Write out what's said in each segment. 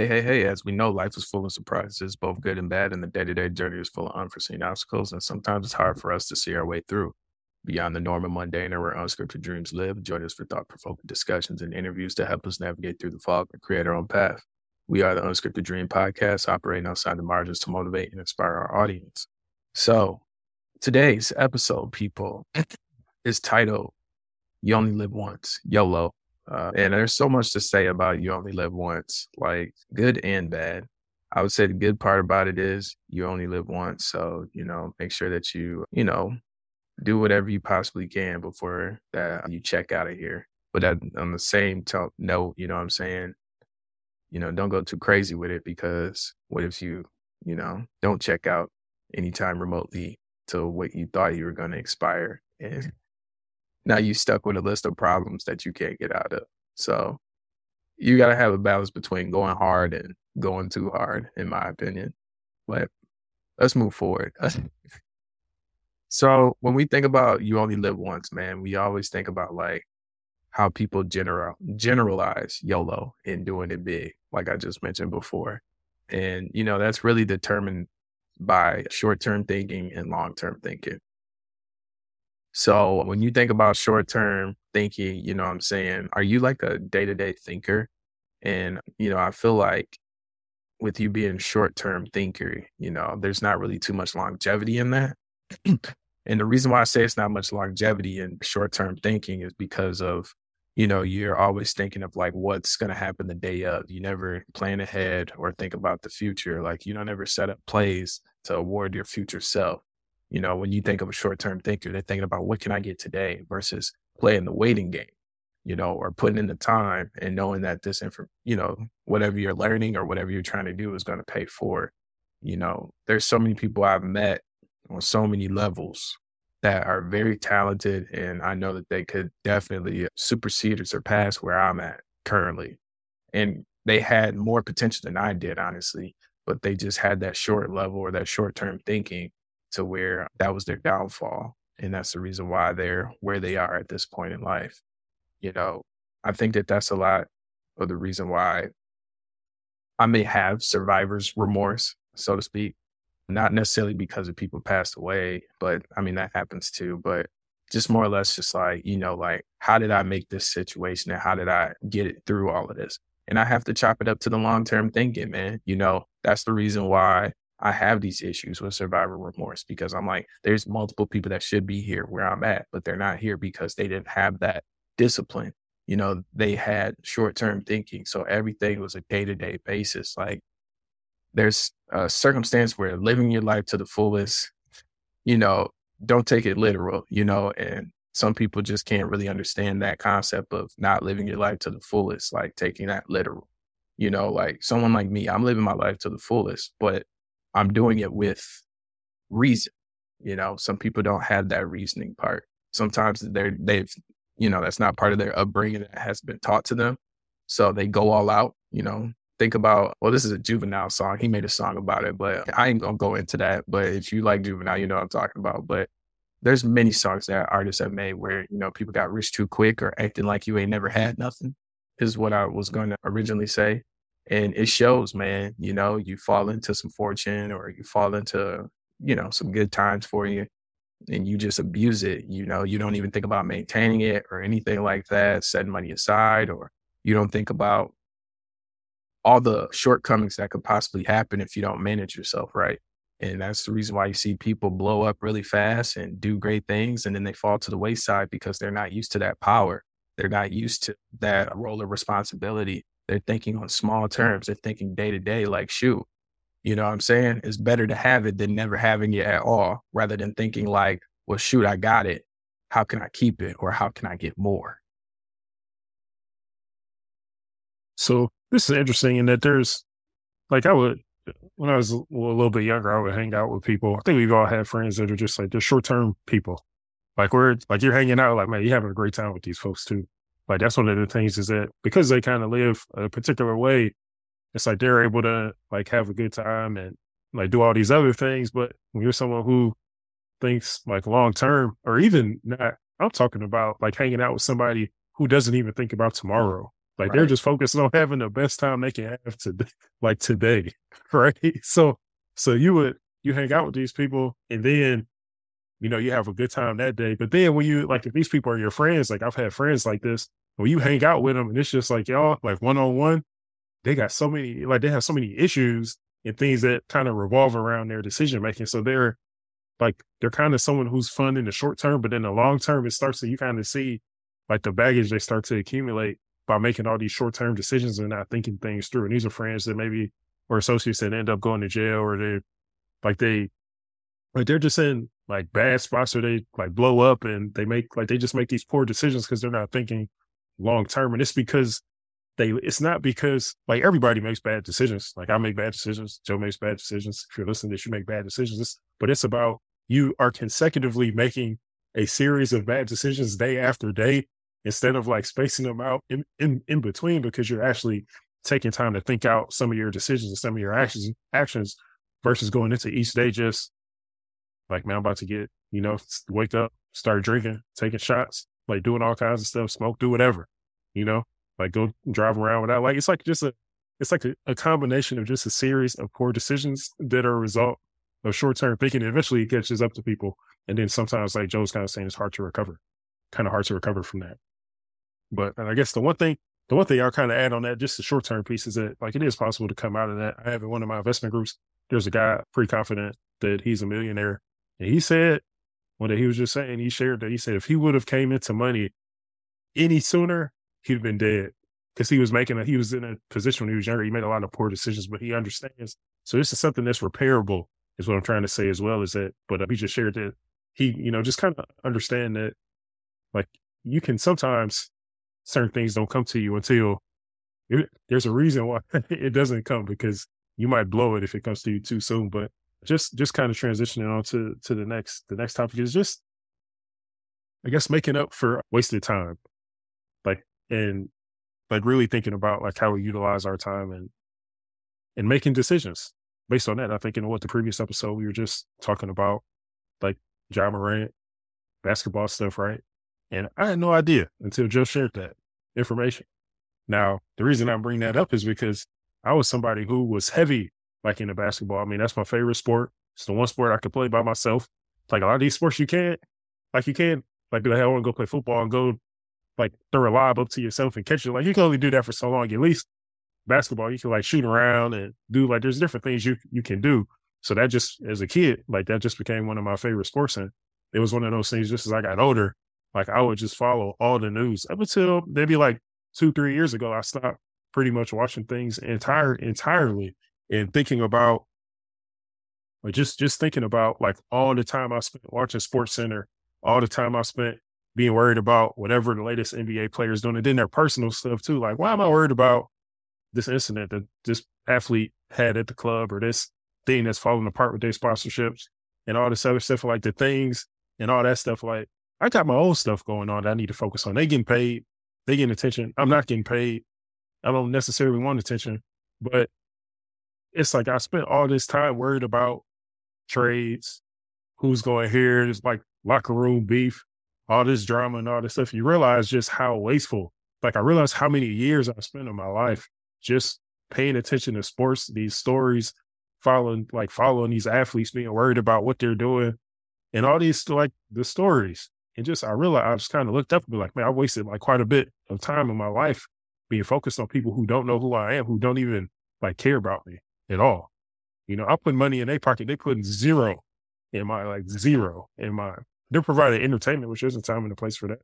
Hey, hey, hey, as we know, life is full of surprises, both good and bad, and the day to day journey is full of unforeseen obstacles. And sometimes it's hard for us to see our way through. Beyond the norm and mundane or where unscripted dreams live, join us for thought provoking discussions and interviews to help us navigate through the fog and create our own path. We are the Unscripted Dream Podcast, operating outside the margins to motivate and inspire our audience. So, today's episode, people, is titled You Only Live Once, YOLO. Uh, and there's so much to say about You Only Live Once, like good and bad. I would say the good part about it is you only live once. So, you know, make sure that you, you know, do whatever you possibly can before that you check out of here. But at, on the same t- note, you know what I'm saying? You know, don't go too crazy with it because what if you, you know, don't check out anytime remotely to what you thought you were going to expire and now you stuck with a list of problems that you can't get out of. So you got to have a balance between going hard and going too hard, in my opinion. But let's move forward. So when we think about you only live once, man, we always think about like how people general generalize YOLO and doing it big, like I just mentioned before. And you know, that's really determined by short-term thinking and long-term thinking. So when you think about short-term thinking, you know what I'm saying, are you like a day-to-day thinker? And you know, I feel like with you being short-term thinker, you know, there's not really too much longevity in that. And the reason why I say it's not much longevity in short term thinking is because of, you know, you're always thinking of like what's going to happen the day of. You never plan ahead or think about the future. Like you don't ever set up plays to award your future self. You know, when you think of a short term thinker, they're thinking about what can I get today versus playing the waiting game, you know, or putting in the time and knowing that this info, you know, whatever you're learning or whatever you're trying to do is going to pay for. You know, there's so many people I've met on so many levels that are very talented. And I know that they could definitely supersede or surpass where I'm at currently. And they had more potential than I did, honestly, but they just had that short level or that short term thinking to where that was their downfall. And that's the reason why they're where they are at this point in life. You know, I think that that's a lot of the reason why I may have survivor's remorse, so to speak, not necessarily because of people passed away, but I mean, that happens too. But just more or less, just like, you know, like, how did I make this situation and how did I get it through all of this? And I have to chop it up to the long term thinking, man. You know, that's the reason why I have these issues with survivor remorse because I'm like, there's multiple people that should be here where I'm at, but they're not here because they didn't have that discipline. You know, they had short term thinking. So everything was a day to day basis. Like, there's a circumstance where living your life to the fullest, you know, don't take it literal, you know, and some people just can't really understand that concept of not living your life to the fullest, like taking that literal. You know, like someone like me, I'm living my life to the fullest, but I'm doing it with reason. You know, some people don't have that reasoning part. Sometimes they're they've, you know, that's not part of their upbringing that has been taught to them. So they go all out, you know, think about, well, this is a Juvenile song. He made a song about it, but I ain't gonna go into that. But if you like Juvenile, you know what I'm talking about. But there's many songs that artists have made where, you know, people got rich too quick or acting like you ain't never had nothing, is what I was going to originally say. And it shows, man, you know, you fall into some fortune or you fall into, you know, some good times for you and you just abuse it. You know, you don't even think about maintaining it or anything like that, setting money aside, or you don't think about all the shortcomings that could possibly happen if you don't manage yourself right. And that's the reason why you see people blow up really fast and do great things. And then they fall to the wayside because they're not used to that power. They're not used to that role of responsibility. They're thinking on small terms. They're thinking day to day, like, shoot, you know what I'm saying? It's better to have it than never having it at all, rather than thinking like, well, shoot, I got it. How can I keep it? Or how can I get more? So this is interesting in that there's like I would when I was a little bit younger, I would hang out with people. I think we've all had friends that are just like they're short term people. Like we're like you're hanging out, like man, you're having a great time with these folks too. Like that's one of the things is that because they kind of live a particular way, it's like they're able to like have a good time and like do all these other things. But when you're someone who thinks like long term, or even not, I'm talking about like hanging out with somebody who doesn't even think about tomorrow Like right. they're just focused on having the best time they can have to like today. Right. So so you would you hang out with these people and then you know, you have a good time that day. But then when you like if these people are your friends, like I've had friends like this, when you hang out with mm-hmm. them and it's just like y'all, like one on one, they got so many like they have so many issues and things that kind of revolve around their decision making. So they're like they're kind of someone who's fun in the short term, but in the long term, it starts to you kind of see like the baggage they start to accumulate by making all these short term decisions and not thinking things through. And these are friends that maybe or associates that end up going to jail or they like they like they're just in like bad spots or they like blow up and they make like they just make these poor decisions because they're not thinking long term. And it's because they it's not because like everybody makes bad decisions. Like I make bad decisions, Joe makes bad decisions. If you're listening to this, you make bad decisions. It's, but it's about you are consecutively making a series of bad decisions day after day instead of like spacing them out in, in, in between because you're actually taking time to think out some of your decisions and some of your actions actions versus going into each day just like man, I'm about to get, you know, wake up, start drinking, taking shots, like doing all kinds of stuff, smoke, do whatever, you know, like go drive around without like it's like just a it's like a, a combination of just a series of poor decisions that are a result of short term thinking. Eventually, it catches up to people, and then sometimes, like Joe's kind of saying, it's hard to recover. Kind of hard to recover from that. But I guess the one thing, the one thing I'll kind of add on that, just the short term piece, is that like it is possible to come out of that. I have in one of my investment groups. There's a guy pretty confident that he's a millionaire, and he said when he was just saying he shared that he said if he would have came into money any sooner, he'd have been dead because he was making a, he was in a position when he was younger. He made a lot of poor decisions, but he understands. So this is something that's repairable is what I'm trying to say as well is that, but uh, he just shared that he, you know, just kind of understand that like you can sometimes certain things don't come to you until it, there's a reason why it doesn't come because you might blow it if it comes to you too soon. But just, just kind of transitioning on to, to the next, the next topic is just, I guess, making up for wasted time. Like, and like really thinking about like how we utilize our time and, and making decisions based on that, I think in what the previous episode we were just talking about, like Ja Morant, basketball stuff, right? And I had no idea until Joe shared that information. Now, the reason I bring that up is because I was somebody who was heavy like into basketball. I mean, that's my favorite sport. It's the one sport I could play by myself. Like a lot of these sports, you can't, like you can't, like be like, hey, I want to go play football and go like throw a lob up to yourself and catch it. Like you can only do that for so long. At least basketball, you can like shoot around and do like there's different things you you can do. So that just as a kid, like that just became one of my favorite sports. And it was one of those things just as I got older, like I would just follow all the news up until maybe like two, three years ago, I stopped pretty much watching things entire entirely and thinking about like just just thinking about like all the time I spent watching Sports Center, all the time I spent being worried about whatever the latest NBA players doing, and then their personal stuff too. Like, why am I worried about this incident that this athlete had at the club or this thing that's falling apart with their sponsorships and all this other stuff, like the things and all that stuff. Like I got my own stuff going on that I need to focus on. They getting paid, they getting attention. I'm not getting paid. I don't necessarily want attention, but it's like I spent all this time worried about trades, who's going here, It's like locker room beef, all this drama and all this stuff. You realize just how wasteful. Like I realized how many years I spent in my life just paying attention to sports, these stories, following like following these athletes, being worried about what they're doing, and all these like the stories. And just I realized I just kind of looked up and be like, man, I wasted like quite a bit of time in my life being focused on people who don't know who I am, who don't even like care about me at all. You know, I put money in their pocket, they put zero in my like zero in my. They're providing entertainment, which isn't time and a place for that.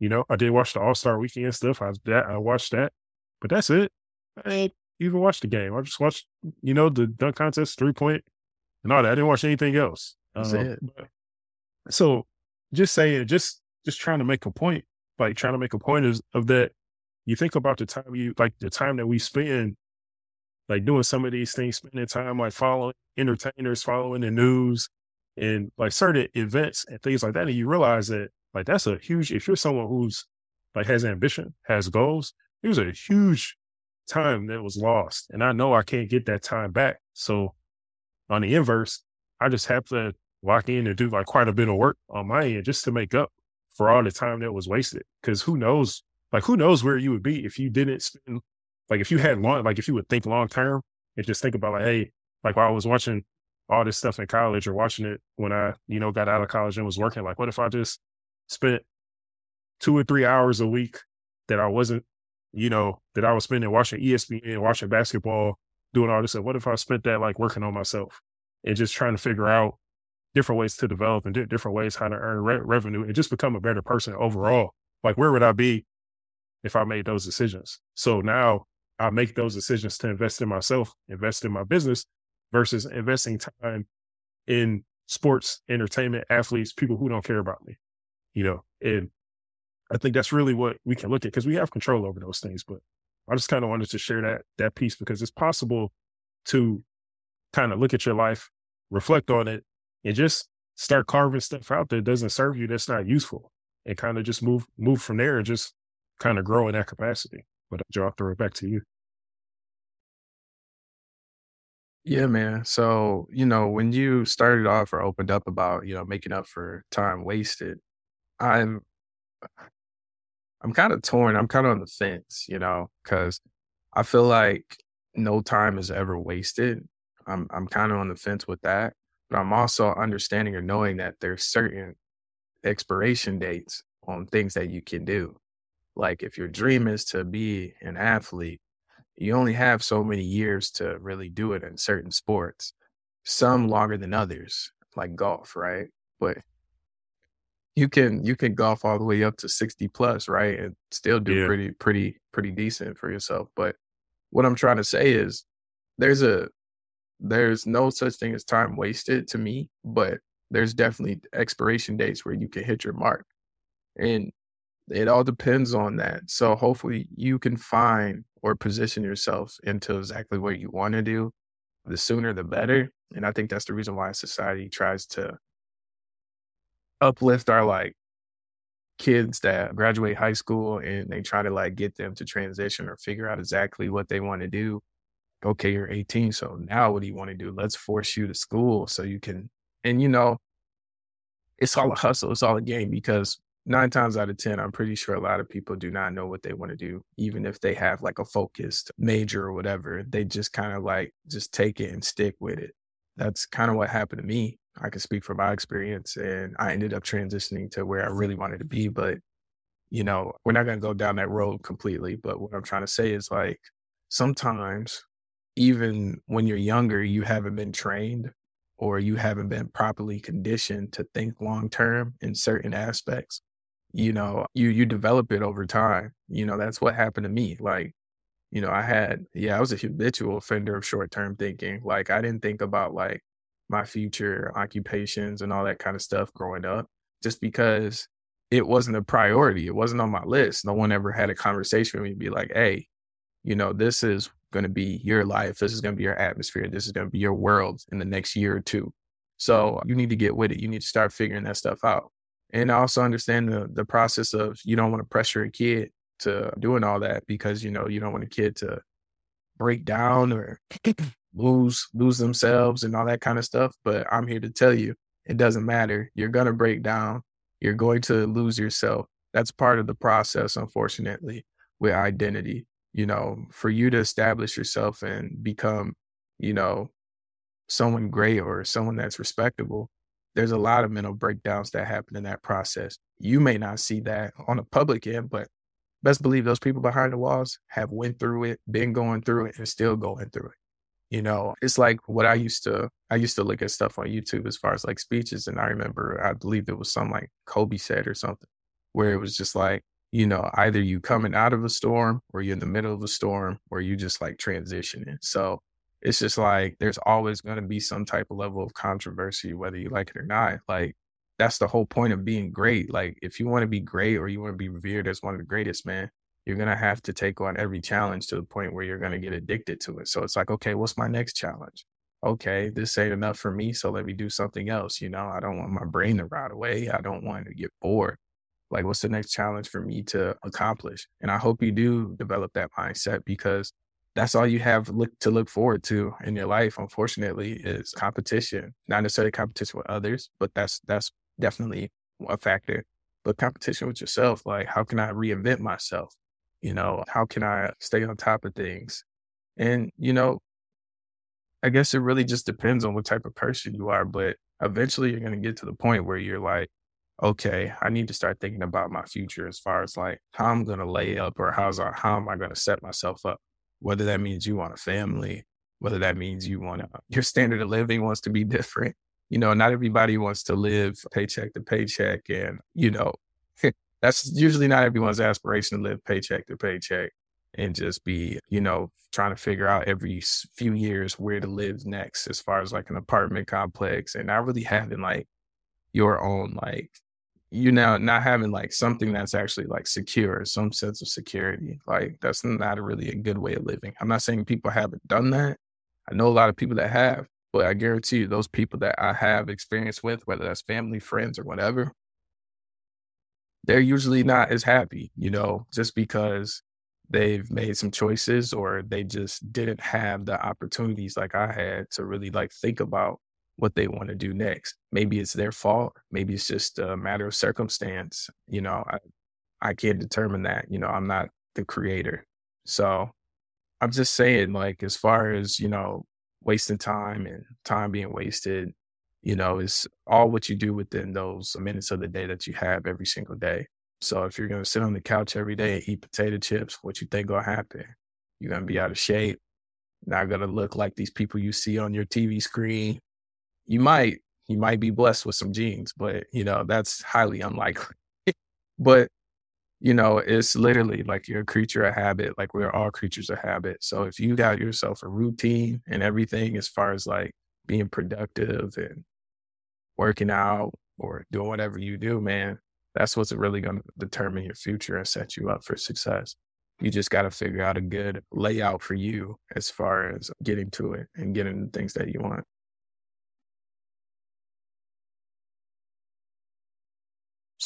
You know, I did watch the All Star Weekend stuff. I that I watched that, but that's it. I ain't even watched the game. I just watched, you know, the dunk contest, three point, and all that. I didn't watch anything else. That's um, it. so just saying, just just trying to make a point, like trying to make a point is of that. You think about the time you like the time that we spend, like doing some of these things, spending time like following entertainers, following the news, and like certain events and things like that, and you realize that like that's a huge. If you're someone who's like has ambition, has goals, it was a huge time that was lost. And I know I can't get that time back. So on the inverse, I just have to lock in and do like quite a bit of work on my end just to make up for all the time that was wasted. Cause who knows like who knows where you would be if you didn't spend like if you had long like if you would think long term and just think about like, hey, like while I was watching all this stuff in college or watching it when I, you know, got out of college and was working, like what if I just spent two or three hours a week that I wasn't, you know, that I was spending watching ESPN, watching basketball, doing all this stuff. What if I spent that like working on myself and just trying to figure out different ways to develop and different ways how to earn re- revenue and just become a better person overall? Like, where would I be if I made those decisions? So now I make those decisions to invest in myself, invest in my business versus investing time in sports, entertainment, athletes, people who don't care about me, you know, and I think that's really what we can look at because we have control over those things. But I just kind of wanted to share that that piece because it's possible to kind of look at your life, reflect on it, and just start carving stuff out that doesn't serve you, that's not useful, and kind of just move move from there and just kind of grow in that capacity. But Joe, I'll throw it back to you. Yeah, man. So, you know, when you started off or opened up about, you know, making up for time wasted, I'm I'm kind of torn. I'm kind of on the fence, you know, because I feel like no time is ever wasted. I'm I'm kind of on the fence with that, but I'm also understanding or knowing that there's certain expiration dates on things that you can do. Like if your dream is to be an athlete, you only have so many years to really do it in certain sports. Some longer than others, like golf, right? But you can you can golf all the way up to 60 plus, right? And still do Yeah. pretty pretty pretty decent for yourself. But what I'm trying to say is there's a there's no such thing as time wasted to me, but there's definitely expiration dates where you can hit your mark. And it all depends on that. So hopefully you can find or position yourself into exactly what you want to do. The sooner the better. And I think that's the reason why society tries to uplift our like kids that graduate high school and they try to like get them to transition or figure out exactly what they want to do. Okay, you're 18, so now what do you want to do? Let's force you to school so you can and you know, it's all a hustle, it's all a game because nine times out of 10, I'm pretty sure a lot of people do not know what they want to do, even if they have like a focused major or whatever. They just kind of like just take it and stick with it. That's kind of what happened to me. I can speak from my experience, and I ended up transitioning to where I really wanted to be. But, you know, we're not going to go down that road completely. But what I'm trying to say is like sometimes, even when you're younger, you haven't been trained or you haven't been properly conditioned to think long term in certain aspects you know you you develop it over time you know that's what happened to me like you know i had yeah i was a habitual offender of short term thinking like i didn't think about like my future occupations and all that kind of stuff growing up just because it wasn't a priority it wasn't on my list no one ever had a conversation with me be like hey you know this is going to be your life this is going to be your atmosphere this is going to be your world in the next year or two. So you need to get with it you need to start figuring that stuff out and I also understand the the process of you don't want to pressure a kid to doing all that because you know you don't want a kid to break down or lose lose themselves and all that kind of stuff. But I'm here to tell you, it doesn't matter. You're gonna break down. You're going to lose yourself. That's part of the process, unfortunately, with identity. You know, for you to establish yourself and become, you know, someone great or someone that's respectable, there's a lot of mental breakdowns that happen in that process. You may not see that on a public end, but best believe those people behind the walls have went through it, been going through it, and still going through it. You know, it's like what I used to I used to look at stuff on YouTube as far as like speeches. And I remember I believe it was something like Kobe said or something, where it was just like, you know, either you coming out of a storm or you're in the middle of a storm or you just like transitioning. So it's just like there's always going to be some type of level of controversy, whether you like it or not. Like that's the whole point of being great. Like if you want to be great or you want to be revered as one of the greatest, man, you're gonna have to take on every challenge to the point where you're gonna get addicted to it. So it's like, okay, what's my next challenge? Okay, this ain't enough for me, so let me do something else. You know, I don't want my brain to rot away. I don't want to get bored. Like, what's the next challenge for me to accomplish? And I hope you do develop that mindset because that's all you have look to look forward to in your life unfortunately is competition not necessarily competition with others but that's that's definitely a factor but competition with yourself. Like, how can I reinvent myself? You know, how can I stay on top of things? And, you know, I guess it really just depends on what type of person you are, but eventually you're going to get to the point where you're like, okay, I need to start thinking about my future as far as like how I'm going to lay up or how's I, how am I going to set myself up? Whether that means you want a family, whether that means you want to, your standard of living wants to be different. You know, not everybody wants to live paycheck to paycheck. And, you know, that's usually not everyone's aspiration to live paycheck to paycheck and just be, you know, trying to figure out every few years where to live next as far as like an apartment complex and not really having like your own like you now not having like something that's actually like secure, some sense of security. Like that's not really a good way of living. I'm not saying people haven't done that. I know a lot of people that have, but I guarantee you those people that I have experience with, whether that's family, friends, or whatever, they're usually not as happy, you know, just because they've made some choices or they just didn't have the opportunities like I had to really like think about what they want to do next. Maybe it's their fault. Maybe it's just a matter of circumstance. You know, I, I can't determine that. You know, I'm not the creator. So I'm just saying, like, as far as, you know, wasting time and time being wasted, you know, is all what you do within those minutes of the day that you have every single day. So if you're going to sit on the couch every day and eat potato chips, what you think going to happen? You're going to be out of shape. Not going to look like these people you see on your TV screen. You might, you might be blessed with some genes, but you know, that's highly unlikely. but you know, it's literally like you're a creature of habit, like we're all creatures of habit. So if you got yourself a routine and everything as far as like being productive and working out or doing whatever you do, man, that's what's really going to determine your future and set you up for success. You just got to figure out a good layout for you as far as getting to it and getting the things that you want.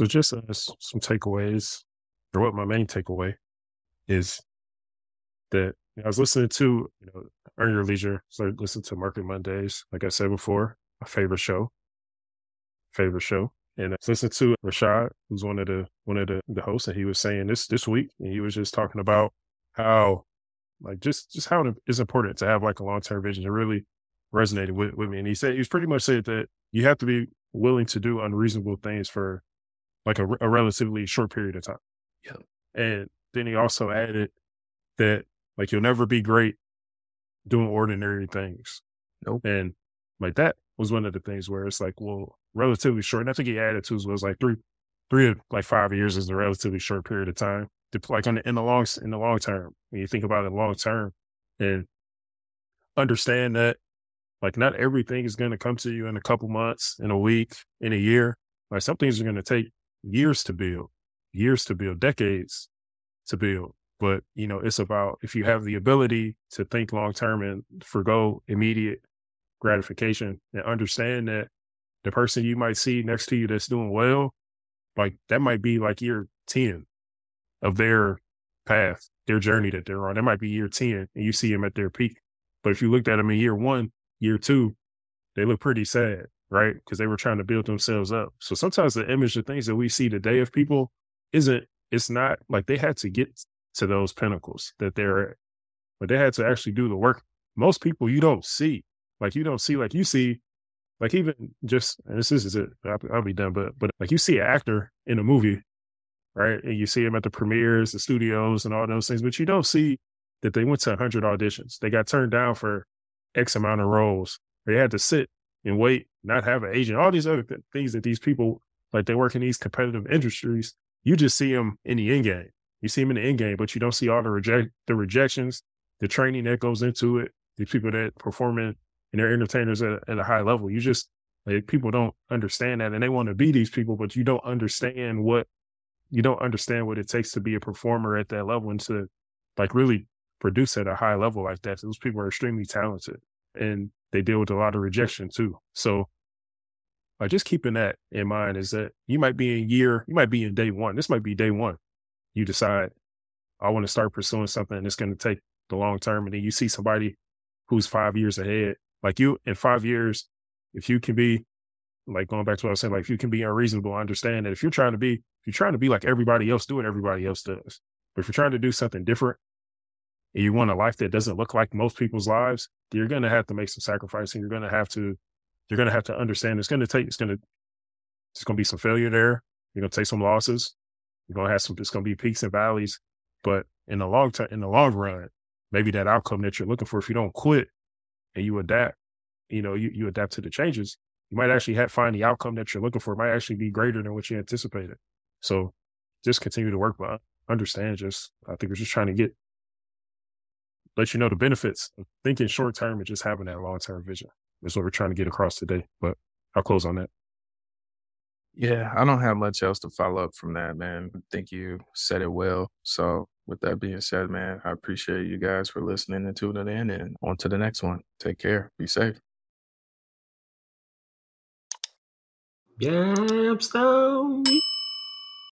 So, just uh, some takeaways, or what my main takeaway is that I was listening to, you know, Earn Your Leisure. So, I listened to Market Mondays, like I said before, my favorite show. Favorite show. And I listened to Rashad, who's one of the one of the, the hosts, and he was saying this this week, and he was just talking about how like just just how it's important to have like a long term vision. It really resonated with, with me. And he said he was pretty much said that you have to be willing to do unreasonable things for like a, a relatively short period of time. Yeah. And then he also added that like you'll never be great doing ordinary things. Nope. And like that was one of the things where it's like, well, relatively short. And I think he added to it was like three, three like five years is a relatively short period of time. To, like on the, in the long in the long term, when you think about it long term, and understand that like not everything is going to come to you in a couple months, in a week, in a year. Like some things are going to take years to build, years to build, decades to build. But you know, it's about if you have the ability to think long term and forego immediate gratification and understand that the person you might see next to you that's doing well, like that might be like year 10 of their path, their journey that they're on. That might be year 10 and you see them at their peak. But if you looked at them in year one, year two, they look pretty sad, right? Because they were trying to build themselves up. So sometimes the image of things that we see today of people isn't, it's not like they had to get to those pinnacles that they're at, but they had to actually do the work. Most people you don't see, like you don't see, like you see like even just and this is it. I'll, I'll be done. But but like you see an actor in a movie, right? And you see him at the premieres, the studios, and all those things, but you don't see that they went to hundred auditions. They got turned down for X amount of roles. They had to sit and wait, not have an agent. All these other th- things that these people like they work in these competitive industries. You just see them in the end game. You see them in the end game, but you don't see all the reject the rejections, the training that goes into it. These people that perform in and they're entertainers at, at a high level. You just like people don't understand that and they want to be these people, but you don't understand what you don't understand what it takes to be a performer at that level and to like really produce at a high level like that. Those people are extremely talented and they deal with a lot of rejection too. So just keeping that in mind is that you might be in year, you might be in day one. This might be day one. You decide I want to start pursuing something and it's going to take the long term. And then you see somebody who's five years ahead like you in five years, if you can be like going back to what I was saying, like if you can be unreasonable, understand that if you're trying to be, if you're trying to be like everybody else, do what everybody else does. But if you're trying to do something different and you want a life that doesn't look like most people's lives, you're going to have to make some sacrifice and you're going to have to, you're going to have to understand it's going to take, it's going to, it's going to be some failure there. You're going to take some losses. You're going to have some, it's going to be peaks and valleys. But in the long term, in the long run, maybe that outcome that you're looking for, if you don't quit and you adapt, you know, you, you adapt to the changes, you might actually have, find the outcome that you're looking for. It might actually be greater than what you anticipated. So just continue to work, but understand just, I think we're just trying to get, let you know the benefits of thinking short term and just having that long term vision. That's what we're trying to get across today. But I'll close on that. Yeah, I don't have much else to follow up from that, man. I think you said it well. So, with that being said, man, I appreciate you guys for listening and tuning in. And on to the next one. Take care. Be safe. Yep, Stone.